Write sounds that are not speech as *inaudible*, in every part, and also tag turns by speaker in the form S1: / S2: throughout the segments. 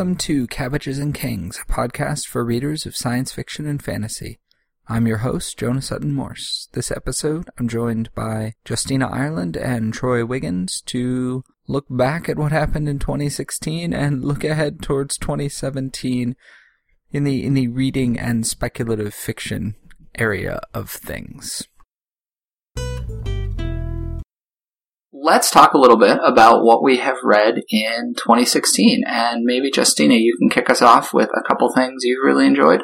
S1: Welcome to Cabbages and Kings, a podcast for readers of science fiction and fantasy. I'm your host, Jonah Sutton Morse. This episode, I'm joined by Justina Ireland and Troy Wiggins to look back at what happened in 2016 and look ahead towards 2017 in the in the reading and speculative fiction area of things.
S2: Let's talk a little bit about what we have read in 2016. And maybe, Justina, you can kick us off with a couple things you really enjoyed.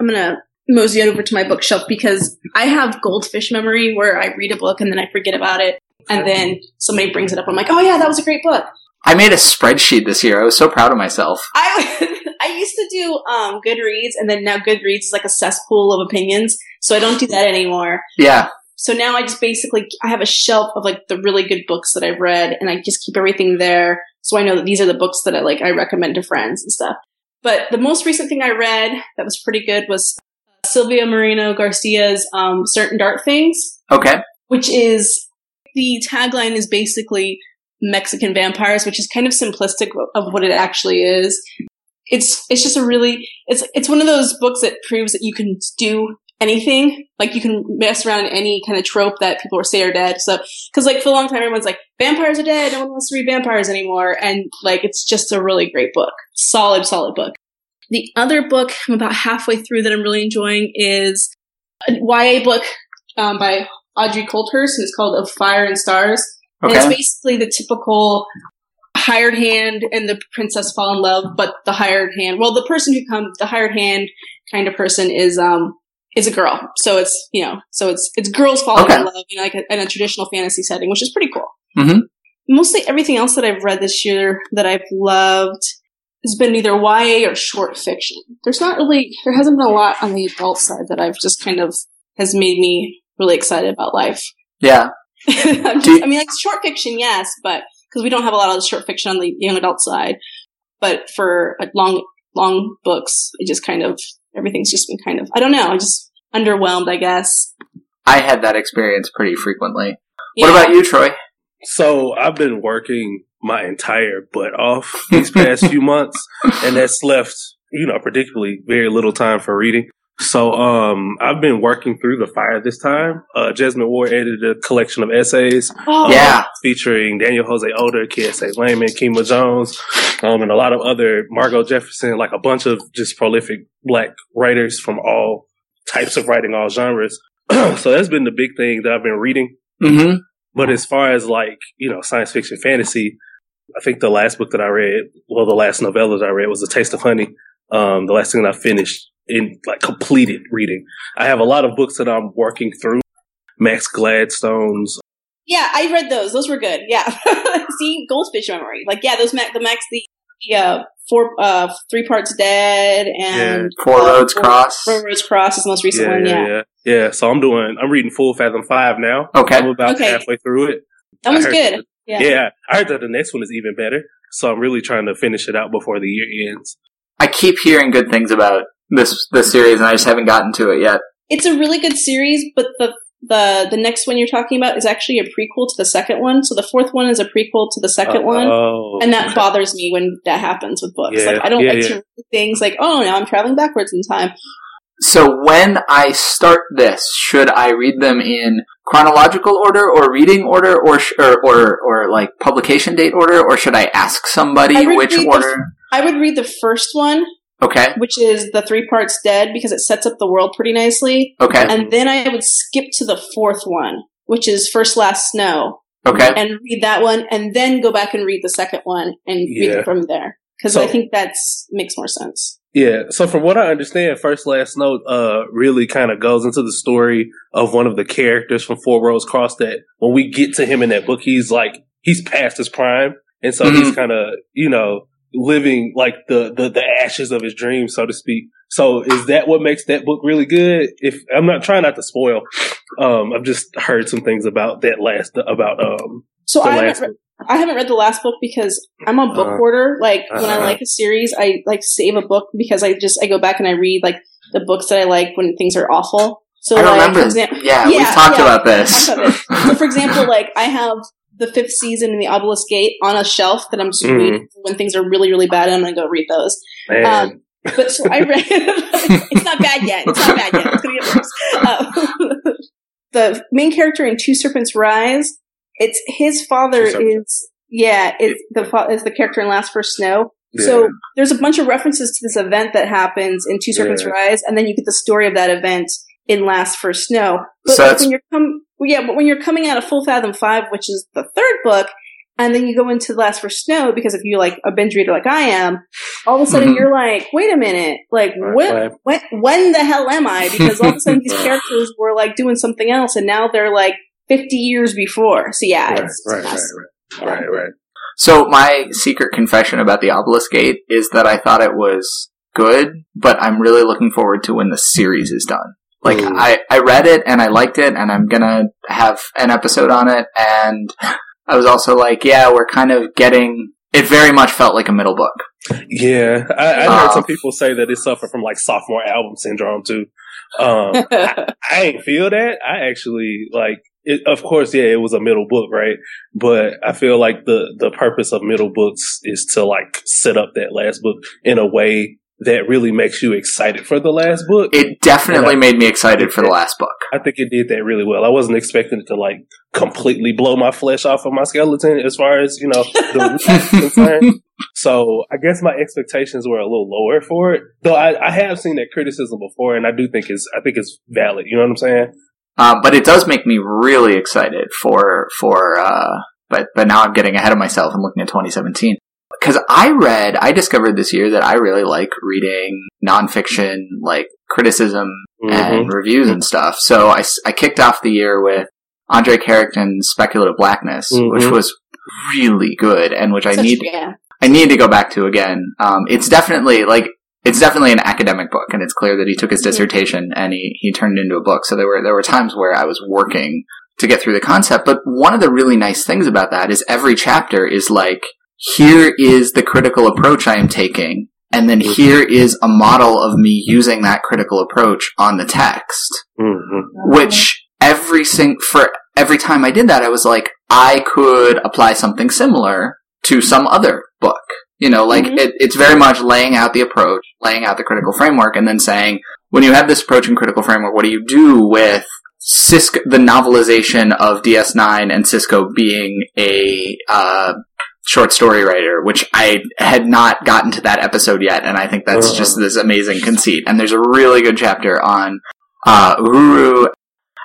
S3: I'm going to mosey over to my bookshelf because I have goldfish memory where I read a book and then I forget about it. And then somebody brings it up. I'm like, oh, yeah, that was a great book.
S2: I made a spreadsheet this year. I was so proud of myself.
S3: I, *laughs* I used to do um, Goodreads, and then now Goodreads is like a cesspool of opinions. So I don't do that anymore.
S2: Yeah.
S3: So now I just basically I have a shelf of like the really good books that I've read, and I just keep everything there. So I know that these are the books that I like. I recommend to friends and stuff. But the most recent thing I read that was pretty good was Silvia Moreno Garcia's um, "Certain Dark Things."
S2: Okay.
S3: Which is the tagline is basically Mexican vampires, which is kind of simplistic of what it actually is. It's it's just a really it's it's one of those books that proves that you can do anything. Like you can mess around in any kind of trope that people say are dead. So, cause like for a long time, everyone's like, vampires are dead. No one wants to read vampires anymore. And like, it's just a really great book. Solid, solid book. The other book I'm about halfway through that I'm really enjoying is a YA book um, by Audrey Coulthurst, and it's called Of Fire and Stars. Okay. And it's basically the typical hired hand and the princess fall in love, but the hired hand, well, the person who comes, the hired hand kind of person is, um, is a girl. So it's, you know, so it's, it's girls falling okay. in love, you know, like a, in a traditional fantasy setting, which is pretty cool.
S2: Mm-hmm.
S3: Mostly everything else that I've read this year that I've loved has been either YA or short fiction. There's not really, there hasn't been a lot on the adult side that I've just kind of has made me really excited about life. *laughs*
S2: Yeah.
S3: just, you- I mean, like short fiction, yes, but because we don't have a lot of short fiction on the young adult side. But for long, long books, it just kind of everything's just been kind of, I don't know, I just underwhelmed, I guess.
S2: I had that experience pretty frequently. Yeah. What about you, Troy?
S4: So I've been working my entire butt off *laughs* these past few months, and that's left, you know, predictably very little time for reading. So um, I've been working through the fire this time. Uh, Jesmyn Ward edited a collection of essays,
S2: oh. yeah,
S4: featuring Daniel Jose Older, Kiese Laymon, Kima Jones, um, and a lot of other Margo Jefferson, like a bunch of just prolific black writers from all types of writing, all genres. *clears throat* so that's been the big thing that I've been reading.
S2: Mm-hmm.
S4: But as far as like you know, science fiction, fantasy, I think the last book that I read, well, the last novella that I read was A Taste of Honey. Um, the last thing that I finished in like completed reading. I have a lot of books that I'm working through. Max Gladstone's.
S3: Yeah, I read those. Those were good. Yeah. *laughs* See, Goldfish memory. Like, yeah, those Max, the Max, the, uh, four, uh, three parts dead and
S2: yeah. Four uh, Roads four, Cross.
S3: Four Roads Cross is the most recent
S4: yeah,
S3: one.
S4: Yeah. yeah. Yeah. So I'm doing, I'm reading Full Fathom 5 now.
S2: Okay.
S4: I'm about
S3: okay.
S4: halfway through it.
S3: That was good. That, yeah.
S4: yeah. I heard that the next one is even better. So I'm really trying to finish it out before the year ends.
S2: I keep hearing good things about this this series, and I just haven't gotten to it yet.
S3: It's a really good series, but the the the next one you're talking about is actually a prequel to the second one. So the fourth one is a prequel to the second uh, one,
S4: oh.
S3: and that bothers me when that happens with books. Yeah, like I don't yeah, like yeah. to read things like, oh, now I'm traveling backwards in time.
S2: So when I start this, should I read them in chronological order or reading order or sh- or, or, or like publication date order or should I ask somebody which order?
S3: The, I would read the first one
S2: Okay.
S3: Which is the three parts dead because it sets up the world pretty nicely.
S2: Okay.
S3: And then I would skip to the fourth one, which is First Last Snow.
S2: Okay.
S3: And read that one and then go back and read the second one and yeah. read it from there. Because so, I think that makes more sense.
S4: Yeah. So from what I understand, First Last Snow uh really kind of goes into the story of one of the characters from Four Roads Cross that when we get to him in that book, he's like he's past his prime. And so mm-hmm. he's kind of, you know, living like the, the, the ashes of his dreams, so to speak. So is that what makes that book really good? If I'm not trying not to spoil, um, I've just heard some things about that last, about, um,
S3: so I haven't, read, I haven't read the last book because I'm a book uh, hoarder. Like uh, when I uh-huh. like a series, I like save a book because I just, I go back and I read like the books that I like when things are awful. So
S2: I
S3: like,
S2: remember. Example, yeah, yeah, we've talked yeah, about this.
S3: About so for example, like I have the fifth season in the Obelisk Gate on a shelf that I'm just mm. reading when things are really, really bad, and I'm going to go read those. Um, but so I read. *laughs* it's not bad yet. It's not bad yet. It's going to get worse. Uh, *laughs* the main character in Two Serpents Rise. It's his father is yeah. It's the is the character in Last First Snow. Yeah. So there's a bunch of references to this event that happens in Two Serpents yeah. Rise, and then you get the story of that event in Last First Snow. But so like when you're com- yeah, but when you're coming out of Full Fathom Five, which is the third book, and then you go into Last First Snow because if you're like a binge reader like I am, all of a sudden mm-hmm. you're like, wait a minute, like right, when when the hell am I? Because all of a sudden these *laughs* characters were like doing something else, and now they're like 50 years before. So yeah,
S4: right,
S3: it's,
S4: right, right, right, right, right.
S2: So my secret confession about the Obelisk Gate is that I thought it was good, but I'm really looking forward to when the series is done. Like. I, I read it and I liked it and I'm gonna have an episode on it and I was also like, yeah, we're kind of getting, it very much felt like a middle book.
S4: Yeah. I, I heard some um, people say that it suffered from like sophomore album syndrome too. Um, *laughs* I, I ain't feel that. I actually like, it, of course, yeah, it was a middle book, right? But I feel like the, the purpose of middle books is to like set up that last book in a way that really makes you excited for the last book.
S2: It definitely I, made me excited for the last book.
S4: I think it did that really well. I wasn't expecting it to like completely blow my flesh off of my skeleton as far as, you know, the *laughs* So I guess my expectations were a little lower for it. Though I, I, have seen that criticism before and I do think it's I think it's valid. You know what I'm saying?
S2: Um, but it does make me really excited for for uh, but but now I'm getting ahead of myself and looking at 2017 because I read, I discovered this year that I really like reading nonfiction, like criticism mm-hmm. and reviews and stuff. So I, I kicked off the year with Andre Carrington's Speculative Blackness, mm-hmm. which was really good and which Such, I need, yeah. I need to go back to again. Um, it's definitely like, it's definitely an academic book and it's clear that he took his mm-hmm. dissertation and he, he turned it into a book. So there were, there were times where I was working to get through the concept. But one of the really nice things about that is every chapter is like, here is the critical approach I am taking, and then mm-hmm. here is a model of me using that critical approach on the text. Mm-hmm. Which every sing for every time I did that, I was like, I could apply something similar to some other book. You know, like mm-hmm. it, it's very much laying out the approach, laying out the critical framework, and then saying, when you have this approach and critical framework, what do you do with Sisko, the novelization of DS9 and Sisko being a uh, short story writer, which I had not gotten to that episode yet, and I think that's uh-huh. just this amazing conceit. And there's a really good chapter on uh, Uhura.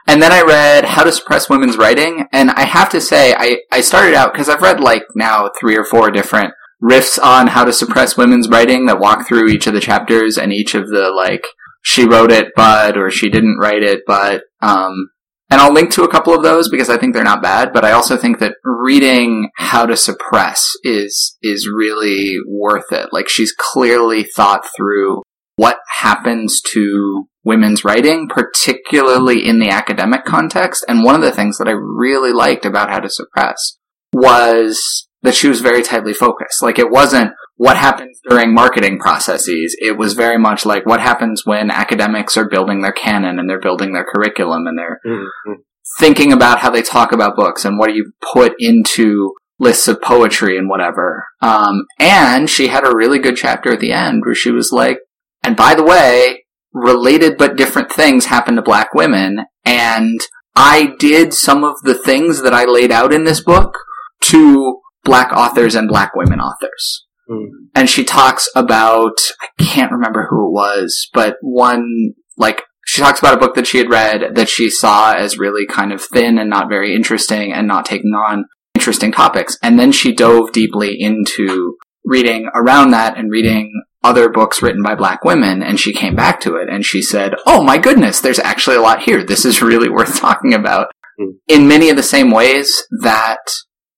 S2: And then I read How to Suppress Women's Writing, and I have to say, I, I started out, because I've read like now three or four different riffs on how to suppress women's writing that walk through each of the chapters and each of the like, she wrote it, but, or she didn't write it, but, um, and I'll link to a couple of those because I think they're not bad, but I also think that reading How to Suppress is, is really worth it. Like she's clearly thought through what happens to women's writing, particularly in the academic context. And one of the things that I really liked about How to Suppress was that she was very tightly focused. Like it wasn't what happens during marketing processes. It was very much like what happens when academics are building their canon and they're building their curriculum and they're mm-hmm. thinking about how they talk about books and what do you put into lists of poetry and whatever. Um, and she had a really good chapter at the end where she was like, and by the way, related but different things happen to black women and I did some of the things that I laid out in this book to black authors and black women authors. Mm. And she talks about, I can't remember who it was, but one, like, she talks about a book that she had read that she saw as really kind of thin and not very interesting and not taking on interesting topics. And then she dove deeply into reading around that and reading other books written by black women and she came back to it and she said, Oh my goodness, there's actually a lot here. This is really *laughs* worth talking about mm. in many of the same ways that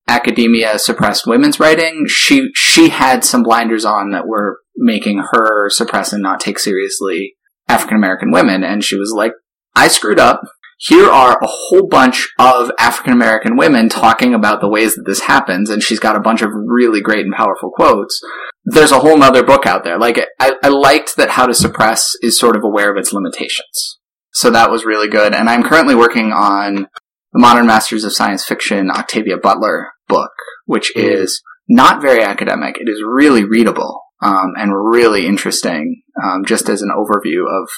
S2: academia suppressed women's writing, she she had some blinders on that were making her suppress and not take seriously African American women, and she was like, "I screwed up." Here are a whole bunch of African American women talking about the ways that this happens, and she's got a bunch of really great and powerful quotes. There's a whole nother book out there. Like, I, I liked that How to Suppress is sort of aware of its limitations. So that was really good. And I'm currently working on the Modern Masters of Science Fiction Octavia Butler book, which is not very academic. It is really readable um, and really interesting, um, just as an overview of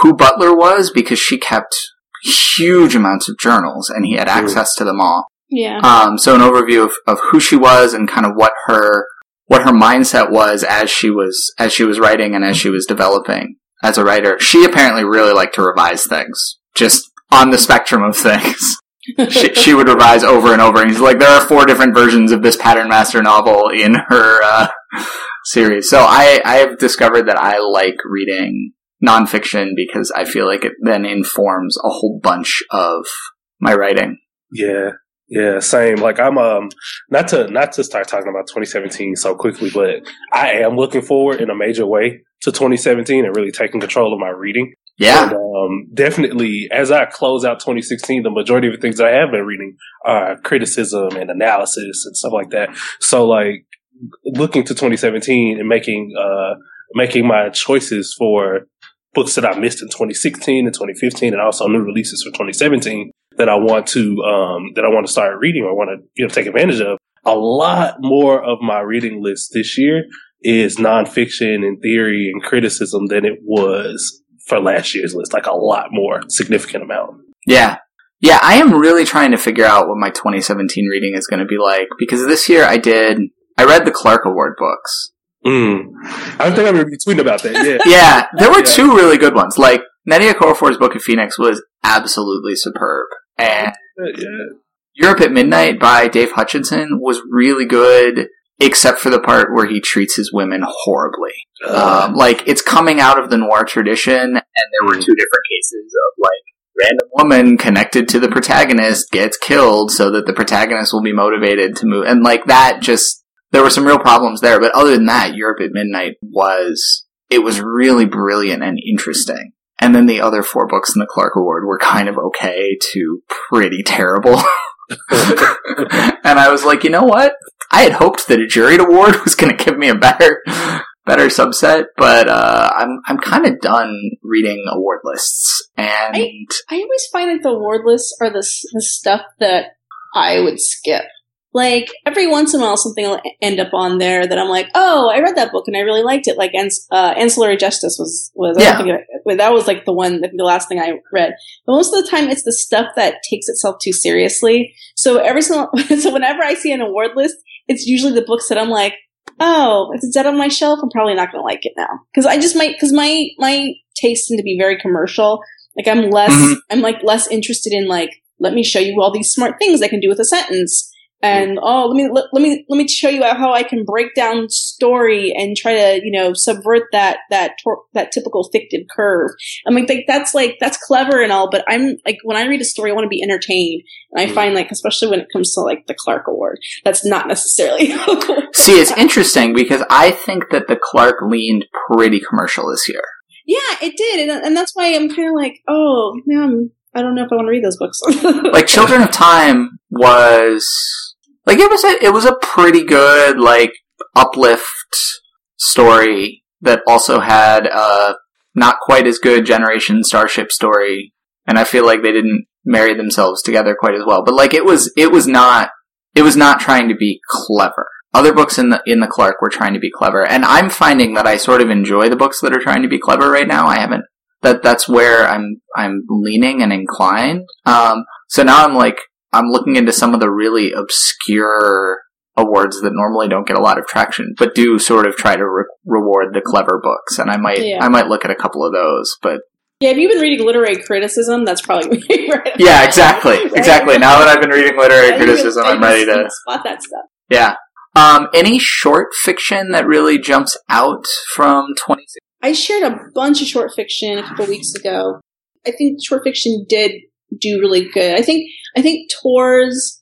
S2: who Butler was, because she kept huge amounts of journals and he had access to them all.
S3: Yeah.
S2: Um, so an overview of, of who she was and kind of what her what her mindset was as she was as she was writing and as she was developing as a writer. She apparently really liked to revise things, just on the spectrum of things. *laughs* she, she, would revise over and over. And he's like, there are four different versions of this Pattern Master novel in her uh, series. So I, I have discovered that I like reading nonfiction because I feel like it then informs a whole bunch of my writing.
S4: Yeah. Yeah, same. Like I'm um not to not to start talking about 2017 so quickly, but I am looking forward in a major way to 2017 and really taking control of my reading.
S2: Yeah.
S4: Um, definitely as I close out 2016, the majority of the things I have been reading are criticism and analysis and stuff like that. So like looking to 2017 and making uh making my choices for books that I missed in 2016 and 2015 and also new releases for 2017 that I want to um, that I want to start reading or want to you know take advantage of. A lot more of my reading list this year is nonfiction and theory and criticism than it was for last year's list. Like a lot more, significant amount.
S2: Yeah. Yeah, I am really trying to figure out what my 2017 reading is going to be like because this year I did, I read the Clarke Award books.
S4: Mm. I don't think I'm going to be tweeting about that. Yeah. *laughs*
S2: yeah, there were yeah. two really good ones. Like, Nnedi Okorafor's Book of Phoenix was absolutely superb. And yeah. Europe at Midnight by Dave Hutchinson was really good, except for the part where he treats his women horribly. Um, like, it's coming out of the noir tradition, and there were mm. two different cases of, like, random woman connected to the protagonist gets killed so that the protagonist will be motivated to move. And, like, that just, there were some real problems there. But other than that, Europe at Midnight was, it was really brilliant and interesting. And then the other four books in the Clarke Award were kind of okay to pretty terrible. *laughs* *laughs* and I was like, you know what? I had hoped that a juried award *laughs* was going to give me a better, better subset, but uh, I'm I'm kind of done reading award lists. And I,
S3: I always find that the award lists are the the stuff that I would skip. Like every once in a while, something will end up on there that I'm like, oh, I read that book and I really liked it. Like uh, Ancillary Justice was was
S2: yeah.
S3: It, that was like the one the last thing I read. But most of the time, it's the stuff that takes itself too seriously. So every so *laughs* so whenever I see an award list, it's usually the books that I'm like, oh, if it's dead on my shelf, I'm probably not going to like it now because I just might because my my tastes seem to be very commercial. Like I'm less mm-hmm. I'm like less interested in like let me show you all these smart things I can do with a sentence and oh let me let, let, me let me show you how I can break down story and try to you know subvert that that tor- that typical fictive curve. I mean like that's like that's clever and all, but I'm like when I read a story, I want to be entertained, and I mm-hmm. find like especially when it comes to like the Clarke Award, that's not necessarily. *laughs*
S2: See, it's interesting because I think that the Clarke leaned pretty commercial this year.
S3: Yeah, it did, and, and that's why I'm kind of like, oh, now I'm I don't know if I want to read those books. *laughs*
S2: like Children of Time was like it was a it was a pretty good like uplift story that also had a not quite as good Generation Starship story, and I feel like they didn't marry themselves together quite as well. But like it was it was not it was not trying to be clever. Other books in the in the Clarke were trying to be clever, and I'm finding that I sort of enjoy the books that are trying to be clever right now. I haven't that that's where I'm I'm leaning and inclined. Um, so now I'm like I'm looking into some of the really obscure awards that normally don't get a lot of traction, but do sort of try to re- reward the clever books. And I might, yeah. I might look at a couple of those, but.
S3: Yeah, if you've been reading literary criticism, that's probably right. *laughs*
S2: Yeah, exactly, right? exactly. Now that I've been reading literary yeah, criticism, I'm ready to
S3: spot that stuff.
S2: Yeah. Um, any short fiction that really jumps out from 2016?
S3: I shared a bunch of short fiction a couple weeks ago. I think short fiction did do really good. I think I think Tor's.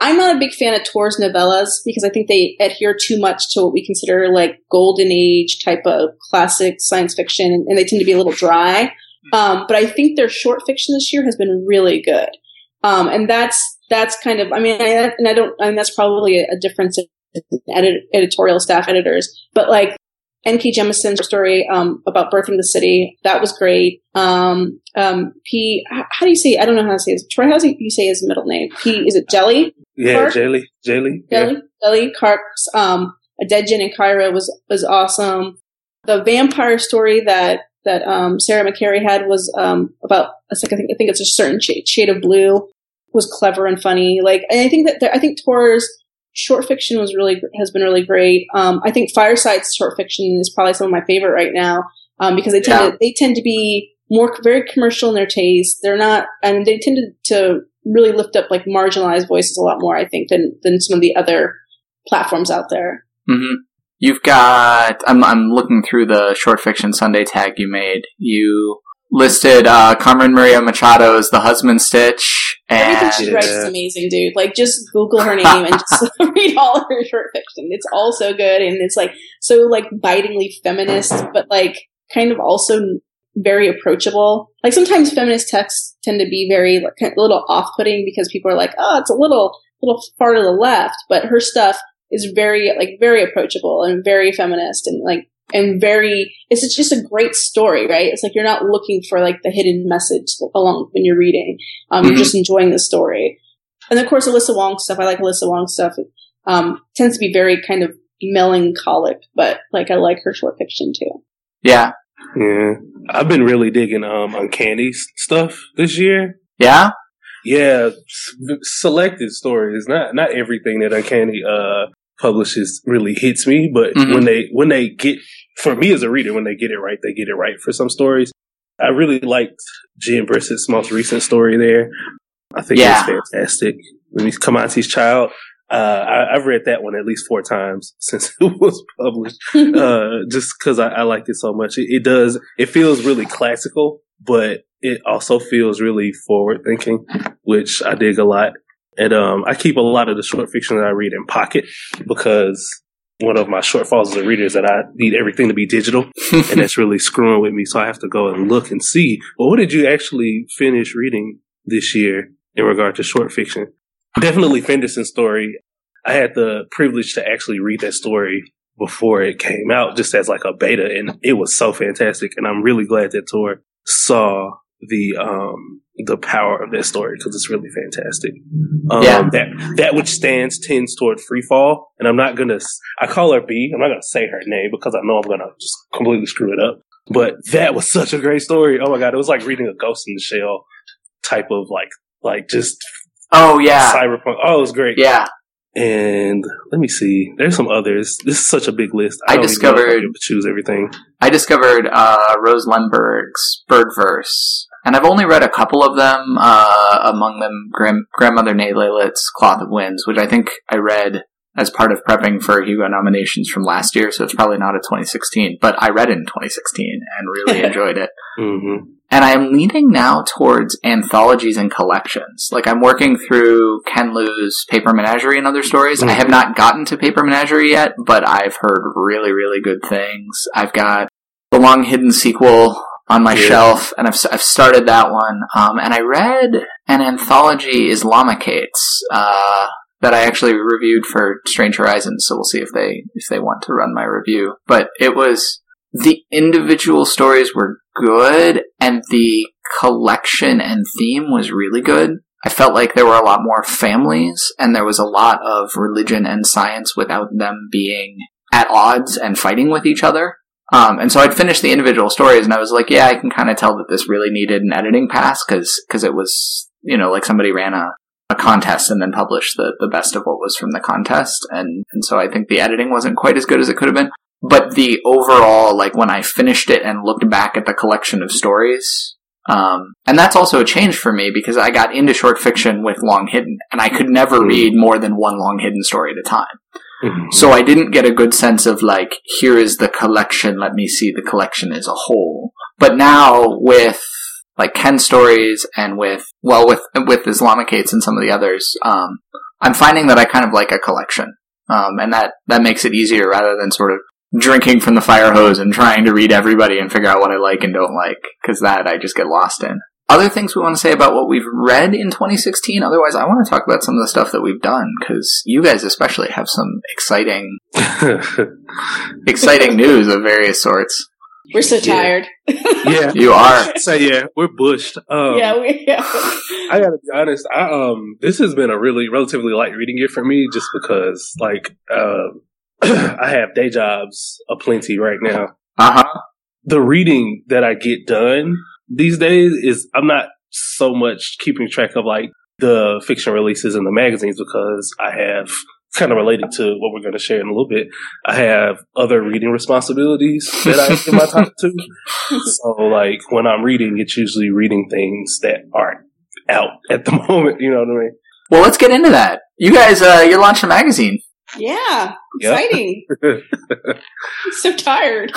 S3: I'm not a big fan of Tor's novellas because I think they adhere too much to what we consider like golden age type of classic science fiction, and they tend to be a little dry. Um, but I think their short fiction this year has been really good, um, and that's that's kind of. I mean, I, and I don't. I mean, that's probably a, a difference in edit, editorial staff editors, but like N.K. Jemisin's story um, about birthing the city. That was great. Um, um, P. How do you say? I don't know how to say this. Troy, how do you say his middle name? P. Is it Jelly?
S4: Yeah, Jelly. Jelly.
S3: Jelly. Yeah. Jelly. Clark's um, A Dead Djinn in Cairo was was awesome. The vampire story that that um, Sarah McCarry had was um, about I think I think it's a certain shade, shade of blue was clever and funny. Like, and I think that there, I think Tor's short fiction was really has been really great. Um, I think Fireside's short fiction is probably some of my favorite right now um, because they tend yeah. to they tend to be more very commercial in their taste. They're not, and they tend to, to really lift up like marginalized voices a lot more. I think than than some of the other platforms out there.
S2: Mm-hmm. You've got. I'm I'm looking through the short fiction Sunday tag you made. You listed uh, Carmen Maria Machado as the husband Stitch.
S3: Everything she writes is amazing, dude. Like, just Google her name and just *laughs* *laughs* read all her short fiction. It's all so good, and it's like so like bitingly feminist, but like kind of also very approachable. Like sometimes feminist texts tend to be very like, a little off-putting because people are like, oh, it's a little little far to the left, but her stuff is very like very approachable and very feminist and like and very it's just a great story right? It's like you're not looking for like the hidden message along when you're reading um, mm-hmm. you're just enjoying the story. And of course alyssa wong stuff i like alyssa wong stuff. Um, tends to be very kind of melancholic but like i like her short fiction too.
S2: Yeah.
S4: Yeah. I've been really digging um uncanny stuff this year.
S2: Yeah?
S4: Yeah. Selected stories not not everything that uncanny uh publishes really hits me, but mm-hmm. when they when they get for me as a reader, when they get it right, they get it right for some stories. I really liked Jim Brissett's most recent story there. I think yeah. it's fantastic. When he's Kamanti's child, uh, I, have read that one at least four times *laughs* since it was published, *laughs* uh, just because I, I, liked it so much. It, it, does, it feels really classical, but it also feels really forward thinking, which I dig a lot. And um, I keep a lot of the short fiction that I read in pocket because one of my shortfalls as a reader is that I need everything to be digital, *laughs* and that's really screwing with me. So I have to go and look and see. Well, what did you actually finish reading this year in regard to short fiction? Definitely Fenderson's story. I had the privilege to actually read that story before it came out, just as like a beta, and it was so fantastic. And I'm really glad that Tor saw the um the power of that story because it's really fantastic. Um, yeah. That that which stands tends toward free fall, and I'm not gonna. I call her B. I'm not gonna say her name because I know I'm gonna just completely screw it up. But that was such a great story. Oh my god, it was like reading a Ghost in the Shell type of like like just.
S2: Oh yeah.
S4: Cyberpunk. Oh, it was great.
S2: Yeah.
S4: And let me see. There's some others. This is such a big list. I,
S2: I discovered
S4: I choose everything.
S2: I discovered uh, Rose Lemberg's Birdverse and I've only read a couple of them. Uh, among them, Grand- Grandmother Neilith's Cloth of Winds, which I think I read as part of prepping for Hugo nominations from last year, so it's probably not a 2016. But I read it in 2016 and really *laughs* enjoyed it.
S4: Mm-hmm.
S2: And I'm leaning now towards anthologies and collections. Like I'm working through Ken Liu's Paper Menagerie and other stories. Mm-hmm. I have not gotten to Paper Menagerie yet, but I've heard really, really good things. I've got the long hidden sequel on my shelf, and I've, I've started that one. Um, and I read an anthology, Islamicates, uh, that I actually reviewed for Strange Horizons. So we'll see if they if they want to run my review. But it was the individual stories were good, and the collection and theme was really good. I felt like there were a lot more families, and there was a lot of religion and science without them being at odds and fighting with each other. Um, and so I'd finished the individual stories and I was like, yeah, I can kind of tell that this really needed an editing pass because, because it was, you know, like somebody ran a, a contest and then published the, the best of what was from the contest. And, and so I think the editing wasn't quite as good as it could have been. But the overall, like when I finished it and looked back at the collection of stories, um, and that's also a change for me because I got into short fiction with Long Hidden and I could never mm-hmm. read more than one Long Hidden story at a time. Mm-hmm. So I didn't get a good sense of like, here is the collection, let me see the collection as a whole. But now with like Ken stories and with, well, with, with Islamicates and some of the others, um, I'm finding that I kind of like a collection. Um, and that, that makes it easier rather than sort of drinking from the fire hose and trying to read everybody and figure out what I like and don't like. Cause that I just get lost in. Other things we want to say about what we've read in 2016? Otherwise, I want to talk about some of the stuff that we've done because you guys especially have some exciting, *laughs* exciting news of various sorts.
S3: We're so tired.
S4: yeah, *laughs*
S2: you are. *laughs*
S4: So yeah, we're bushed. Um,
S3: yeah, we. Yeah.
S4: I gotta be honest. I um, this has been a really relatively light reading year for me, just because like um, *clears throat* I have day jobs aplenty right now.
S2: Uh huh.
S4: The reading that I get done these days is I'm not so much keeping track of like the fiction releases in the magazines because I have kind of related to what we're going to share in a little bit. I have other reading responsibilities *laughs* that I give my time to. So, like when I'm reading, it's usually reading things that aren't out at the *laughs* moment. You know what I mean?
S2: Well, let's get into that. You guys, uh, you're launching a magazine.
S3: Yeah, exciting. *laughs* so tired.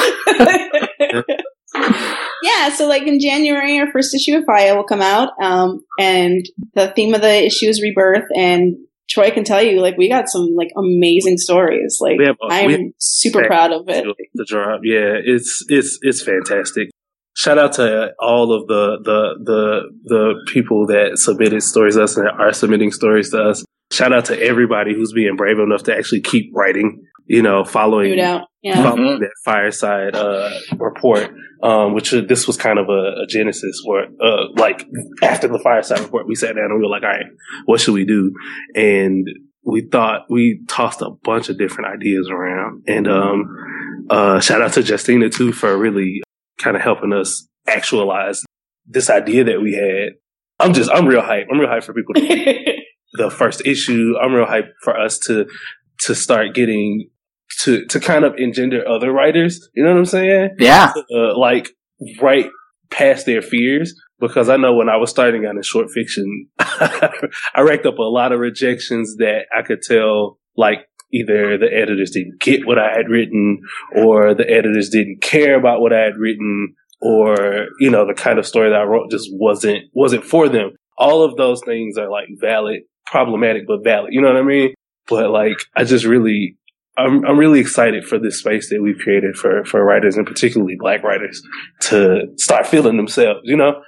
S3: Yeah, so like in January, our first issue of FIYAH will come out, um, and the theme of the issue is rebirth. And Troy can tell you, like, we got some like amazing stories. Like,
S4: have-
S3: I'm super proud of it.
S4: the drop. Yeah, it's it's it's fantastic. Shout out to all of the the the the people that submitted stories to us and are submitting stories to us. Shout out to everybody who's being brave enough to actually keep writing. You know, following.
S3: Yeah.
S4: following that fireside uh, report, um, which uh, this was kind of a, a genesis where, uh, like after the fireside report, we sat down and we were like, all right, what should we do? And we thought we tossed a bunch of different ideas around. And um, uh, shout out to Justina too for really kind of helping us actualize this idea that we had. I'm just, I'm real hype. I'm real hype for people to *laughs* the first issue. I'm real hype for us to to start getting to to kind of engender other writers. You know what I'm saying?
S2: Yeah.
S4: Uh, like right past their fears. Because I know when I was starting out in short fiction, *laughs* I racked up a lot of rejections that I could tell, like either the editors didn't get what I had written, or the editors didn't care about what I had written, or you know the kind of story that I wrote just wasn't wasn't for them. All of those things are like valid, problematic, but valid. You know what I mean? But like, I just really, I'm, I'm really excited for this space that we've created for, for writers and particularly black writers to start feeling themselves, you know?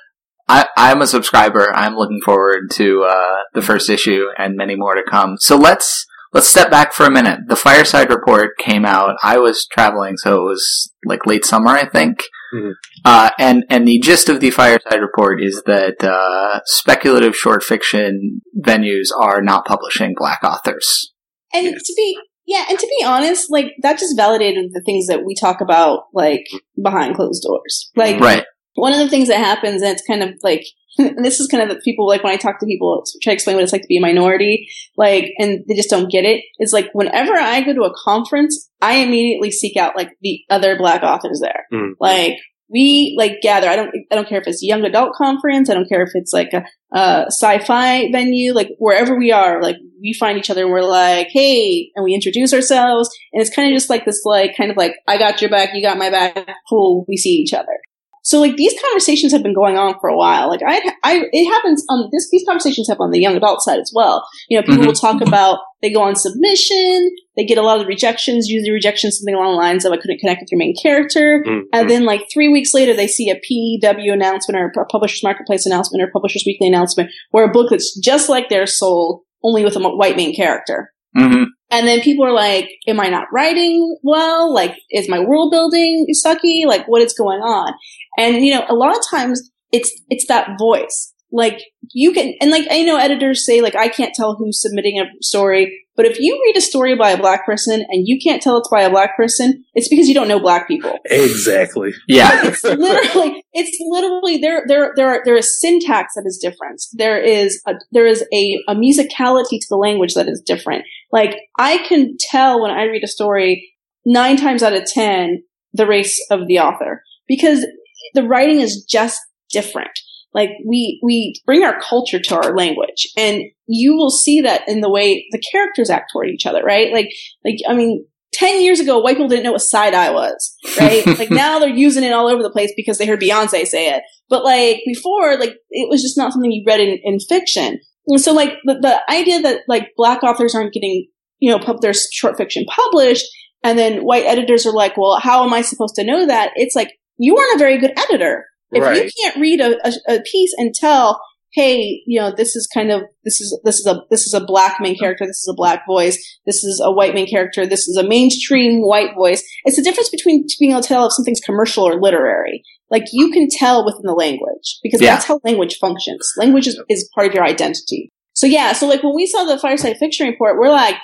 S2: I, I'm a subscriber. I'm looking forward to uh, the first issue and many more to come. So let's let's step back for a minute. The Fireside Report came out. I was traveling, so it was like late summer, I think.
S4: Mhm.
S2: Uh, and and the gist of the Fireside Report is that uh, speculative short fiction venues are not publishing black authors.
S3: And to be yeah, and to be honest, like that just validated the things that we talk about like behind closed doors. Like
S2: Right.
S3: one of the things that happens, and it's kind of like *laughs* this is kind of the people like when I talk to people try to explain what it's like to be a minority, like and they just don't get it. It's like whenever I go to a conference, I immediately seek out like the other black authors there.
S4: Mm.
S3: Like we like gather. I don't I don't care if it's a young adult conference. I don't care if it's like a, a sci-fi venue. Like wherever we are, like we find each other and we're like, hey, and we introduce ourselves. And it's kind of just like this, like kind of like I got your back, you got my back. Cool, we see each other. So like these conversations have been going on for a while. Like I, I, it happens on this. These conversations happen on the young adult side as well. You know, people
S2: Mhm.
S3: will talk about they go on submission, they get a lot of rejections. Usually rejections something along the lines of I couldn't connect with your main character,
S4: Mhm.
S3: and then like three weeks later they see a PW announcement or a Publishers Marketplace announcement or Publishers Weekly announcement where a book that's just like theirs sold only with a white main character.
S2: Hmm
S3: And then people are like, am I not writing well? Like, is my world building sucky? Like, what is going on? And, you know, a lot of times it's, it's that voice. Like, you can, and like, I know editors say, like, I can't tell who's submitting a story, but if you read a story by a black person and you can't tell it's by a black person, it's because you don't know black people.
S4: Exactly.
S2: Yeah.
S3: It's literally, it's literally there. There, there are there is syntax that is different. There is a there is a, a musicality to the language that is different. Like I can tell when I read a story nine times out of ten the race of the author because the writing is just different. Like we we bring our culture to our language, and you will see that in the way the characters act toward each other. Right? Like like I mean. 10 years ago, white people didn't know what side eye was, right? *laughs* like now they're using it all over the place because they heard Beyonce say it. But like before, like it was just not something you read in, in fiction. And so like the, the idea that like black authors aren't getting, you know, pub- their short fiction published and then white editors are like, well, how am I supposed to know that? It's like, you weren't a very good editor. If
S4: Right.
S3: you can't read a, a, a piece and tell, hey, you know, this is kind of this is this is a this is a black main character, this is a black voice, this is a white main character, this is a mainstream white voice. It's the difference between being able to tell if something's commercial or literary. Like you can tell within the language because
S2: Yeah.
S3: that's how language functions. Language is, is part of your identity. So yeah, so like when we saw the Fireside Fiction Report, we're like,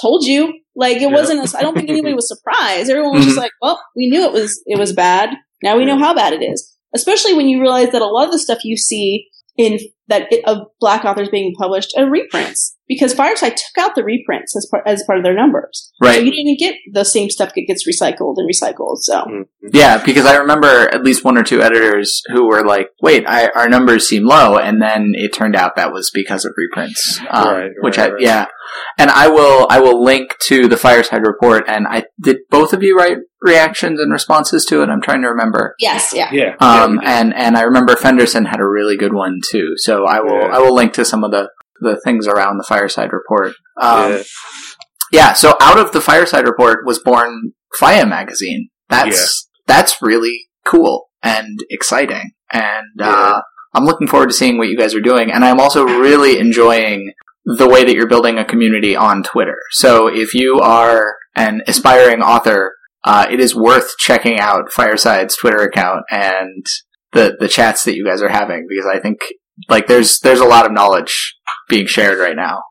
S3: told you. Like it wasn't. A, I don't think anybody was surprised. Everyone was just
S2: Mhm.
S3: like, well, we knew it was it was bad. Now we know how bad it is. Especially when you realize that a lot of the stuff you see in that it, of black authors being published are reprints because Fireside took out the reprints as part as part of their numbers. Right, So
S2: Right.
S3: you didn't get the same stuff that gets recycled and recycled. So
S4: Mhm.
S2: Yeah, because I remember at least one or two editors who were like, "Wait, I, our numbers seem low," and then it turned out that was because of reprints. Um,
S4: Right,
S2: which I
S4: right.
S2: yeah, and I will I will link to the Fireside report. And I did both of you write reactions and responses to it. I'm trying to remember.
S3: yes, yeah.
S4: Yeah.
S2: Um,
S4: yeah,
S2: and and I remember Fenderson had a really good one too. So I will
S4: Yeah.
S2: I will link to some of the the things around the Fireside report. Um,
S4: Yeah.
S2: yeah. So out of the Fireside report was born FIYAH magazine. That's that's really cool and exciting, and uh, I'm looking forward to seeing what you guys are doing. And I'm also really enjoying the way that you're building a community on Twitter. So if you are an aspiring author, uh, it is worth checking out Fireside's Twitter account and the the chats that you guys are having because I think like there's there's a lot of knowledge being shared right now.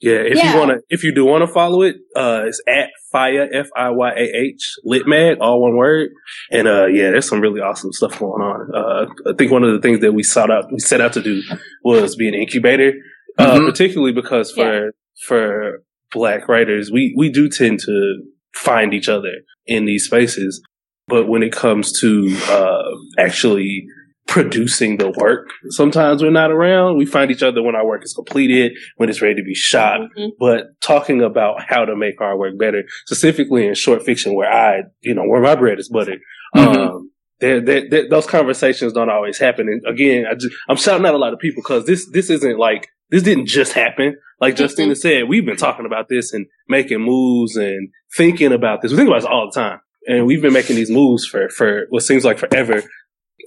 S4: Yeah, if
S3: Yeah.
S4: you wanna, if you do want to follow it, uh, it's at FIYAH F I Y A H Litmag, all one word. And uh, yeah, there's some really awesome stuff going on. Uh, I think one of the things that we sought out, we set out to do was be an incubator, uh,
S2: Mhm.
S4: particularly because for for Black writers, we we do tend to find each other in these spaces, but when it comes to uh, actually producing the work. Sometimes we're not around. We find each other when our work is completed, when it's ready to be shot.
S3: Mhm.
S4: But talking about how to make our work better, specifically in short fiction, where I, you know, where my bread is buttered.
S2: Mhm.
S4: Um, there, there, there- those conversations don't always happen. And again, I just, I'm shouting out a lot of people because this, this isn't like, this didn't just happen. Like Justina mm-hmm. said, we've been talking about this and making moves and thinking about this. We think about this all the time. And we've been making these moves for, for what seems like forever.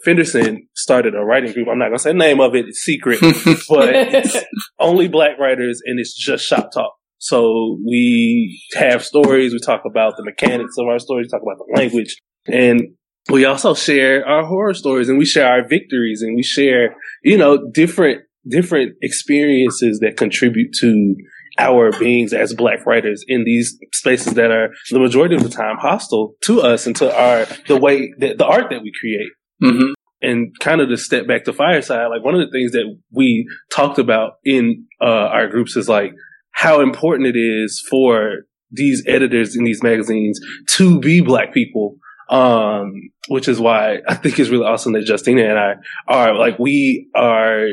S4: Fenderson started a writing group. I'm not going to say the name of it. It's secret, *laughs* but it's *laughs* only black writers and it's just shop talk. So we have stories. We talk about the mechanics of our stories. Talk about the language and we also share our horror stories and we share our victories and we share, you know, different, different experiences that contribute to our beings as black writers in these spaces that are the majority of the time hostile to us and to our, the way that the art that we create.
S2: Hmm
S4: and kind of to step back to fireside like one of the things that we talked about in uh, our groups is like how important it is for these editors in these magazines to be black people um which is why i think it's really awesome that justina and i are like we are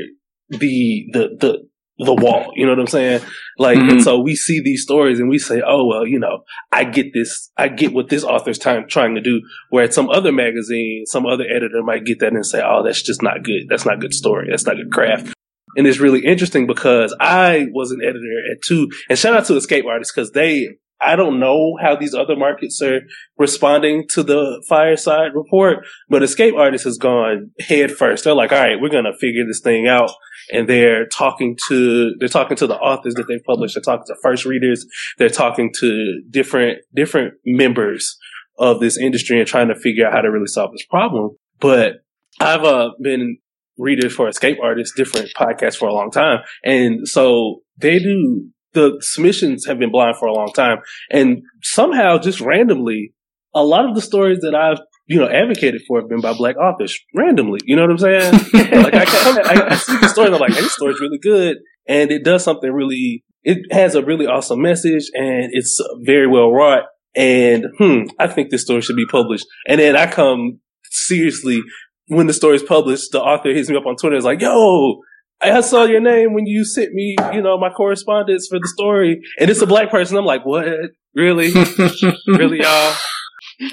S4: the the the the wall you know what i'm saying like
S2: Mhm.
S4: and so we see these stories and we say oh well you know i get this i get what this author's time trying to do where at some other magazine, some other editor might get that and say, "Oh, that's just not good. That's not good story. That's not good craft." And it's really interesting because I was an editor at two, and shout out to Escape Artists because they. I don't know how these other markets are responding to the Fireside report, but Escape Artists has gone head first. They're like, "All right, we're gonna figure this thing out," and they're talking to they're talking to the authors that they've published. They're talking to first readers. They're talking to different different members of this industry and trying to figure out how to really solve this problem. But I've uh, been readers for Escape Artists, different podcasts for a long time. And so they do, the submissions have been blind for a long time. And somehow, just randomly, a lot of the stories that I've, you know, advocated for have been by black authors randomly. You know what I'm saying? *laughs* like I, I, I see the story and I'm like, hey, this story's really good. And it does something really, it has a really awesome message and it's very well wrought and hmm, I think this story should be published. And then I come seriously when the story is published, the author hits me up on Twitter. Is like, "Yo, I saw your name when you sent me, you know, my correspondence for the story, and it's a black person." I'm like, "What? Really? *laughs* really, y'all?"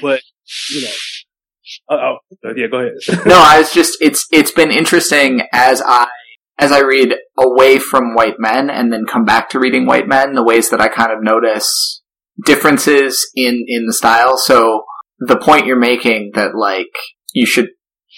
S4: But you know, uh, oh, yeah, go ahead. *laughs*
S2: no, I was just it's it's been interesting as I as I read away from white men and then come back to reading white men, the ways that I kind of notice differences in in the style. So the point you're making that like you should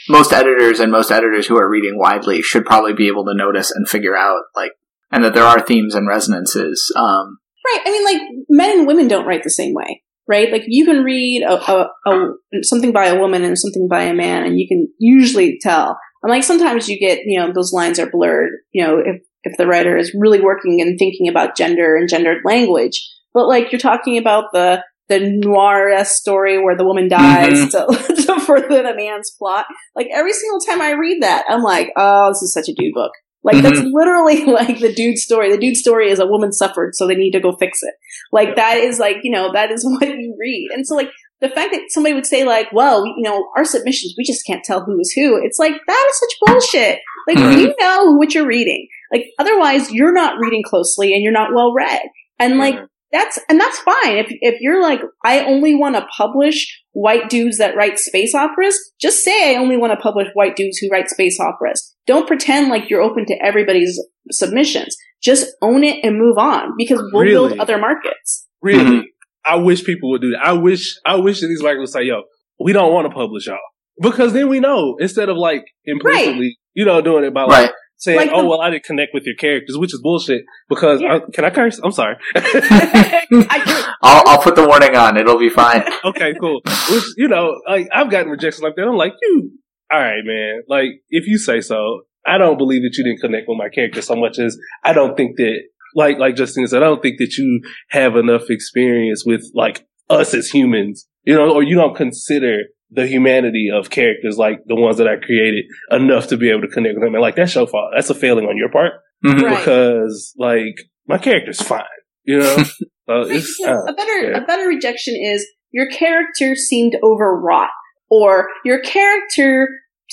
S2: most editors and most editors who are reading widely should probably be able to notice and figure out like, and that there are themes and resonances. Um,
S3: right. I mean, like men and women don't write the same way, right? Like you can read a, a, a, something by a woman and something by a man, and you can usually tell. And like sometimes you get, you know, those lines are blurred. You know, if if the writer is really working and thinking about gender and gendered language, but like you're talking about the the noir story where the woman dies mm-hmm. *laughs* to, to further the man's plot. Like every single time I read that, I'm like, oh, this is such a dude book. Like mm-hmm. that's literally *laughs* like the dude story. The dude story is a woman suffered, so they need to go fix it. Like that is like, you know, that is *laughs* what you read. And so like the fact that somebody would say like, well, you know, our submissions, we just can't tell who is who. It's like, that is such bullshit. Like mm-hmm. you know what you're reading. Like otherwise you're not reading closely and you're not well read. And like, mm-hmm that's and that's fine. If if you're like, I only want to publish white dudes that write space operas, just say I only want to publish white dudes who write space operas. Don't pretend like you're open to everybody's submissions. Just own it and move on because we'll really? build other markets.
S4: Really? Mm-hmm. I wish people would do that. I wish I wish that these writers would say, yo, we don't want to publish y'all. Because then we know instead of like implicitly, right. you know, doing it by like right saying, like "Oh the, well, I didn't connect with your characters," which is bullshit. Because yeah. I, can I curse? I'm sorry. *laughs* *laughs*
S2: I'll, I'll put the warning on. It'll be fine. *laughs*
S4: okay, cool. Which you know, like I've gotten rejection like that. I'm like, you, all right, man. Like if you say so, I don't believe that you didn't connect with my character so much as I don't think that, like like Justin said, I don't think that you have enough experience with like us as humans, you know, or you don't consider the humanity of characters like the ones that I created enough to be able to connect with them. And like that's your fault. That's a failing on your part mm-hmm. right. because like my character's fine, you know. *laughs* so
S3: it's, uh, a better yeah. a better rejection is your character seemed overwrought or your character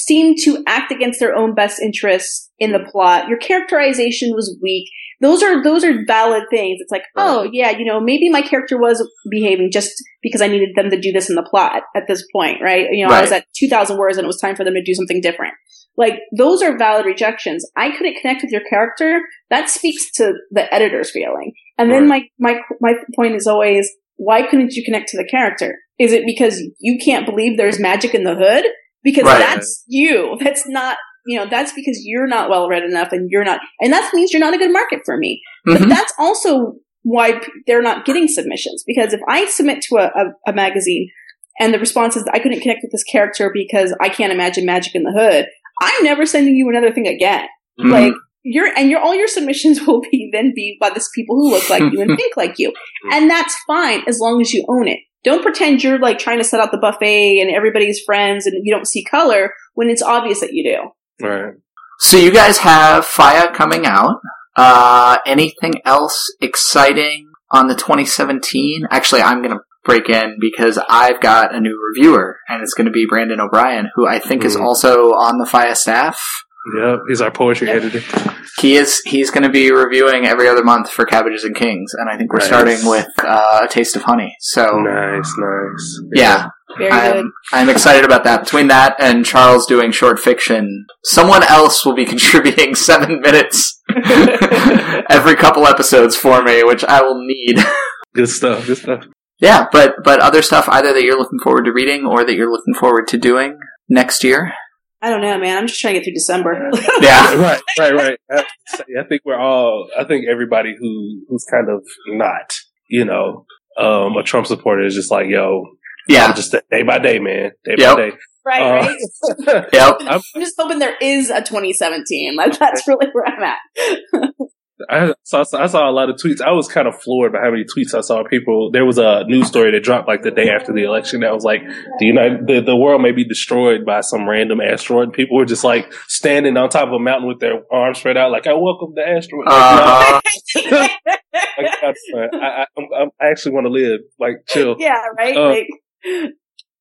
S3: seemed to act against their own best interests in the plot. Your characterization was weak those are those are valid things. It's like, oh yeah, you know, maybe my character was behaving just because I needed them to do this in the plot at this point, right? You know, right. I was at two thousand words and it was time for them to do something different. Like those are valid rejections. I couldn't connect with your character. That speaks to the editor's feeling. And then right. my my my point is always, why couldn't you connect to the character? Is it because you can't believe there's magic in the hood? Because that's you. That's not you know, that's because you're not well read enough and you're not, and that means you're not a good market for me. Mm-hmm. But that's also why they're not getting submissions. Because if I submit to a, a, a magazine and the response is I couldn't connect with this character because I can't imagine magic in the hood, I'm never sending you another thing again. Mm-hmm. Like, your and your all your submissions *laughs* will be then be by this people who look like you and *laughs* think like you, and that's fine as long as you own it. Don't pretend you're like trying to set out the buffet and everybody's friends and you don't see color when it's obvious that you do.
S4: Right.
S2: So you guys have FIYAH coming out. Uh, anything else exciting on the 2017? Actually, I'm going to break in because I've got a new reviewer, and it's going to be Brandon O'Brien, who I think mm. is also on the FIYAH staff.
S4: Yep, he's our poetry yep. editor.
S2: He is. He's going to be reviewing every other month for Cabbages and Kings, and I think we're nice. starting with uh, a taste of honey. So
S4: nice, nice.
S2: Yeah, yeah
S3: very I'm, good.
S2: I'm excited about that. Between that and Charles doing short fiction, someone else will be *laughs* contributing seven minutes *laughs* every couple episodes for me, which I will need.
S4: good stuff. Good stuff.
S2: Yeah, but but other stuff either that you're looking forward to reading or that you're looking forward to doing next year.
S3: I don't know, man. I'm just trying to get through December.
S2: yeah, *laughs* *laughs*
S4: right, right, right. I, I think we're all. I think everybody who who's kind of not, you know, um, a Trump supporter is just like, yo, yeah, I'm just day by day, man. Day yep. by day.
S3: Right, uh, right. *laughs* yep. I'm, I'm, just hoping there is a 2017. Like that's really where I'm at.
S4: I saw I saw a lot of tweets. I was kind of floored by how many tweets I saw. People, there was a news story that dropped like the day after the election that was like, the United, the, the world may be destroyed by some random asteroid. People were just like standing on top of a mountain with their arms spread out, like, "I welcome the asteroid." *laughs* Uh-huh. *laughs* I, I, I, I, actually want to live. Like, chill.
S3: Yeah, right. Uh, like-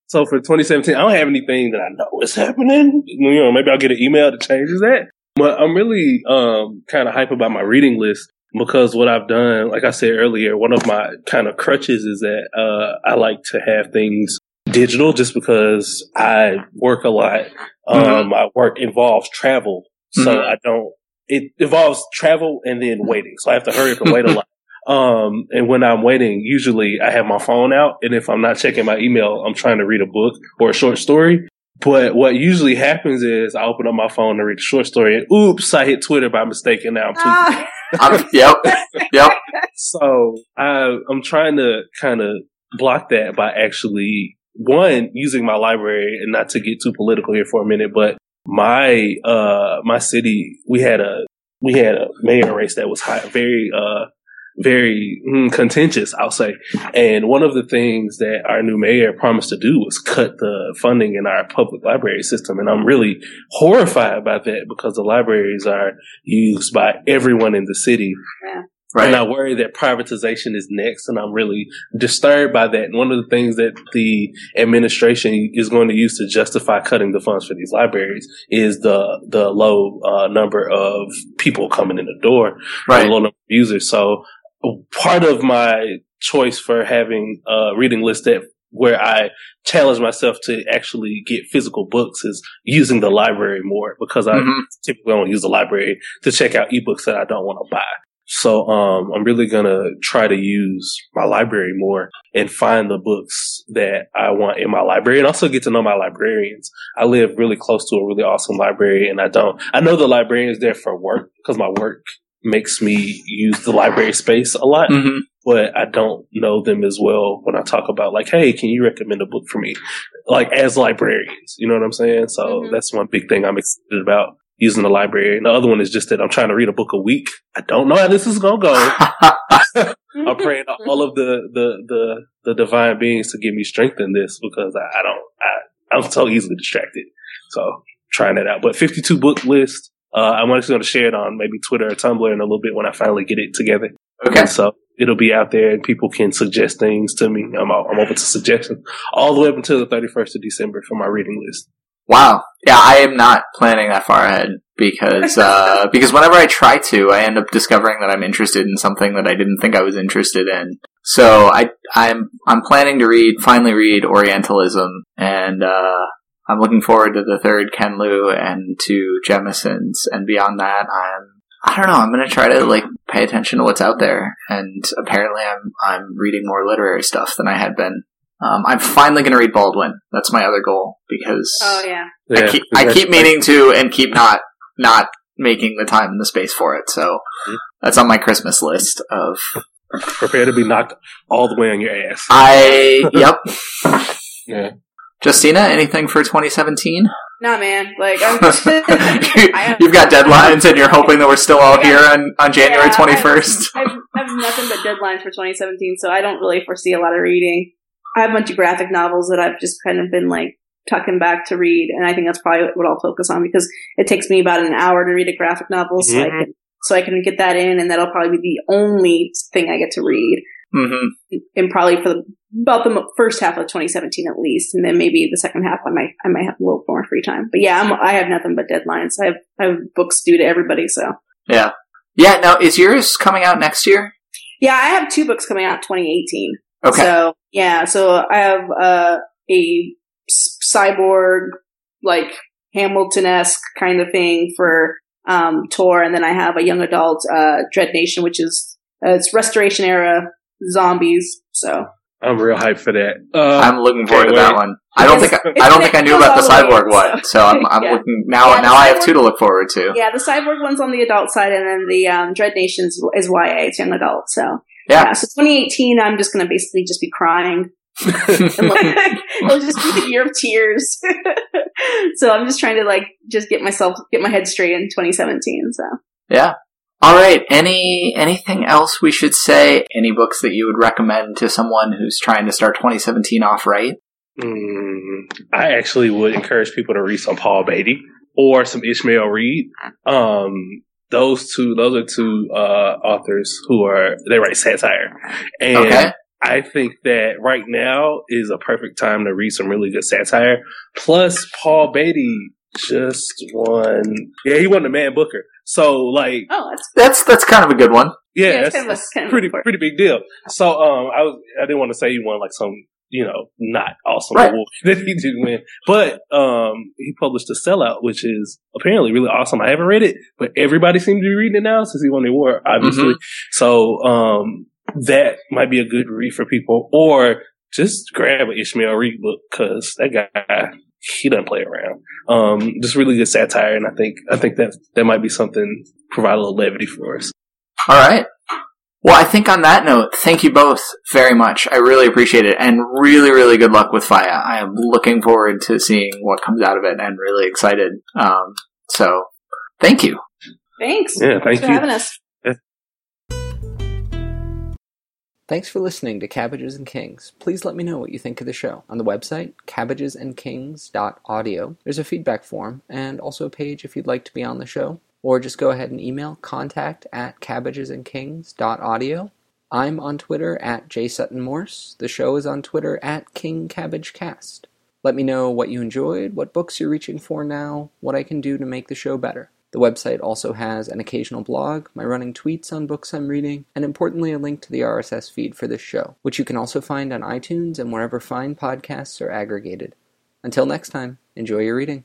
S4: so for 2017, I don't have anything that I know is happening. You know, maybe I'll get an email that changes that. But I'm really um, kind of hype about my reading list because what I've done, like I said earlier, one of my kind of crutches is that uh, I like to have things digital just because I work a lot. Mm-hmm. Um, mm-hmm. My work involves travel, so mm-hmm. I don't. It involves travel and then waiting, so I have to hurry up and wait a *laughs* lot. Um, and when I'm waiting, usually I have my phone out. And if I'm not checking my email, I'm trying to read a book or a short story. But what usually happens is I open up my phone to read a short story and oops, I hit Twitter by mistake and now I'm tweeting. *laughs*
S2: Um, yep, yep.
S4: So I, I'm trying to kind of block that by actually one using my library and not to get too political here for a minute, but my uh my city we had a we had a mayor race that was high, very uh very mm, contentious, I'll say. And one of the things that our new mayor promised to do was cut the funding in our public library system. And I'm really horrified by that because the libraries are used by everyone in the city.
S3: Yeah.
S2: Right.
S4: And I worry that privatization is next, and I'm really disturbed by that. And one of the things that the administration is going to use to justify cutting the funds for these libraries is the the low uh, number of people coming in the door,
S2: Right.
S4: the low number of users. So part of my choice for having a reading list that where I challenge myself to actually get physical books is using the library more because I
S2: Mhm.
S4: typically don't use the library to check out ebooks that I don't want to buy. So um, I'm really gonna try to use my library more and find the books that I want in my library, and also get to know my librarians. I live really close to a really awesome library, and I don't. I know the librarians there for work because my work makes me use the library space a lot,
S2: Mhm.
S4: but I don't know them as well when I talk about like, hey, can you recommend a book for me? Like as librarians, you know what I'm saying? So
S3: Mhm.
S4: that's one big thing I'm excited about using the library. And the other one is just that I'm trying to read a book a week. I don't know how this is gonna go. *laughs* I'm praying all of the, the, the, the divine beings to give me strength in this because I, I don't, I, I'm so easily distracted. So trying that out. But 52 book list. Uh, I'm actually going to share it on maybe Twitter or Tumblr in a little bit when I finally get it together.
S2: okay.
S4: And so it'll be out there and people can suggest things to me. I'm, I'm open to suggestions all the way up until the 31st of December for my reading list.
S2: Wow. Yeah, I am not planning that far ahead because *laughs* uh, because whenever I try to, I end up discovering that I'm interested in something that I didn't think I was interested in. So I I'm I'm planning to read finally read Orientalism, and uh, I'm looking forward to the third Ken Liu and to Jemison's, and beyond that, I'm I don't know. I'm gonna try to like pay attention to what's out there, and apparently, I'm I'm reading more literary stuff than I had been. Um, I'm finally gonna read Baldwin. That's my other goal because
S3: Oh yeah.
S2: I keep I keep meaning to and keep not not making the time and the space for it. So
S4: Mhm.
S2: that's on my Christmas list of
S4: prepare to be knocked all the way on your ass.
S2: I *laughs* yep.
S4: Yeah.
S2: Justina, anything for 2017?
S3: Nah, man. Like I'm *laughs* *laughs* just,
S2: You've got deadlines and you're hoping that we're still all here on, on January
S3: Yeah,
S2: 21st. *laughs*
S3: I have, I have nothing but deadlines for 2017, so I don't really foresee a lot of reading. I have a bunch of graphic novels that I've just kind of been like tucking back to read, and I think that's probably what I'll focus on because it takes me about an hour to read a graphic novel, so I
S4: Mhm.
S3: can so I can get that in, and that'll probably be the only thing I get to read,
S2: hmm
S3: and probably for the, about the first half of 2017 at least, and then maybe the second half I might I might have a little more free time. But yeah, I'm, I have nothing but deadlines. I have I have books due to everybody, so
S2: Yeah. Yeah, now is yours coming out next year?
S3: yeah, I have two books coming out 2018.
S2: Okay.
S3: So yeah, so I have uh, a cyborg like Hamilton esque kind of thing for um, Tor, and then I have a young adult uh, Dread Nation, which is uh, it's Restoration era zombies. So
S4: I'm real hyped for that. Uh,
S2: I'm looking forward to
S4: Can't
S2: that one. I don't think I, I don't think I knew about the cyborg one, so I'm, I'm
S3: Yeah.
S2: looking now.
S3: Yeah,
S2: now
S3: the
S2: I have two to look forward to.
S3: yeah, the cyborg one's on the adult side, and then the um, Dread Nations is, is YA, it's young adult. So
S2: Yeah.
S3: so 2018, I'm just gonna basically just be crying. *laughs* *laughs* It'll just be the year of tears. *laughs* so I'm just trying to like just get myself get my head straight in 2017. So
S2: Yeah. All right. Any anything else we should say? Any books that you would recommend to someone who's trying to start 2017 off right?
S4: Mm, I actually would encourage people to read some Paul Beatty or some Ishmael Reed. Um, those two, those are two uh, authors who are they write satire, and
S2: Okay.
S4: I think that right now is a perfect time to read some really good satire. Plus, Paul Beatty just won. Yeah, he won the Man Booker. So, like,
S3: oh, that's
S2: That's that's kind of a good one.
S4: yeah,
S3: Yeah,
S4: that's,
S3: kind of a-
S4: that's
S3: kind of
S4: pretty
S3: important.
S4: pretty big deal. So, um, I was I didn't want to say he won like some you know not awesome
S2: Right.
S4: award *laughs* that he did win, but um, he published a sellout, which is apparently really awesome. I haven't read it, but everybody seems to be reading it now since he won the award, obviously.
S2: Mm-hmm.
S4: So, um, that might be a good read for people, or just grab an Ishmael Reed book because that guy he doesn't play around. Um, just really good satire, and I think I think that that might be something provide a little levity for us.
S2: All right. Well, I think on that note, thank you both very much. I really appreciate it, and really, really good luck with FIYAH. I am looking forward to seeing what comes out of it, and really excited. Um, so, thank you.
S3: Thanks.
S4: Yeah, thank
S3: Thanks
S4: you.
S3: for having us.
S1: Thanks for listening to Cabbages and Kings. Please let me know what you think of the show. On the website, cabbagesandkings.audio, there's a feedback form and also a page if you'd like to be on the show. Or just go ahead and email contact at cabbagesandkings.audio. I'm on Twitter at jsuttonmorse. The show is on Twitter at KingCabbageCast. Let me know what you enjoyed, what books you're reaching for now, what I can do to make the show better. The website also has an occasional blog, my running tweets on books I'm reading, and importantly, a link to the RSS feed for this show, which you can also find on iTunes and wherever fine podcasts are aggregated. Until next time, enjoy your reading.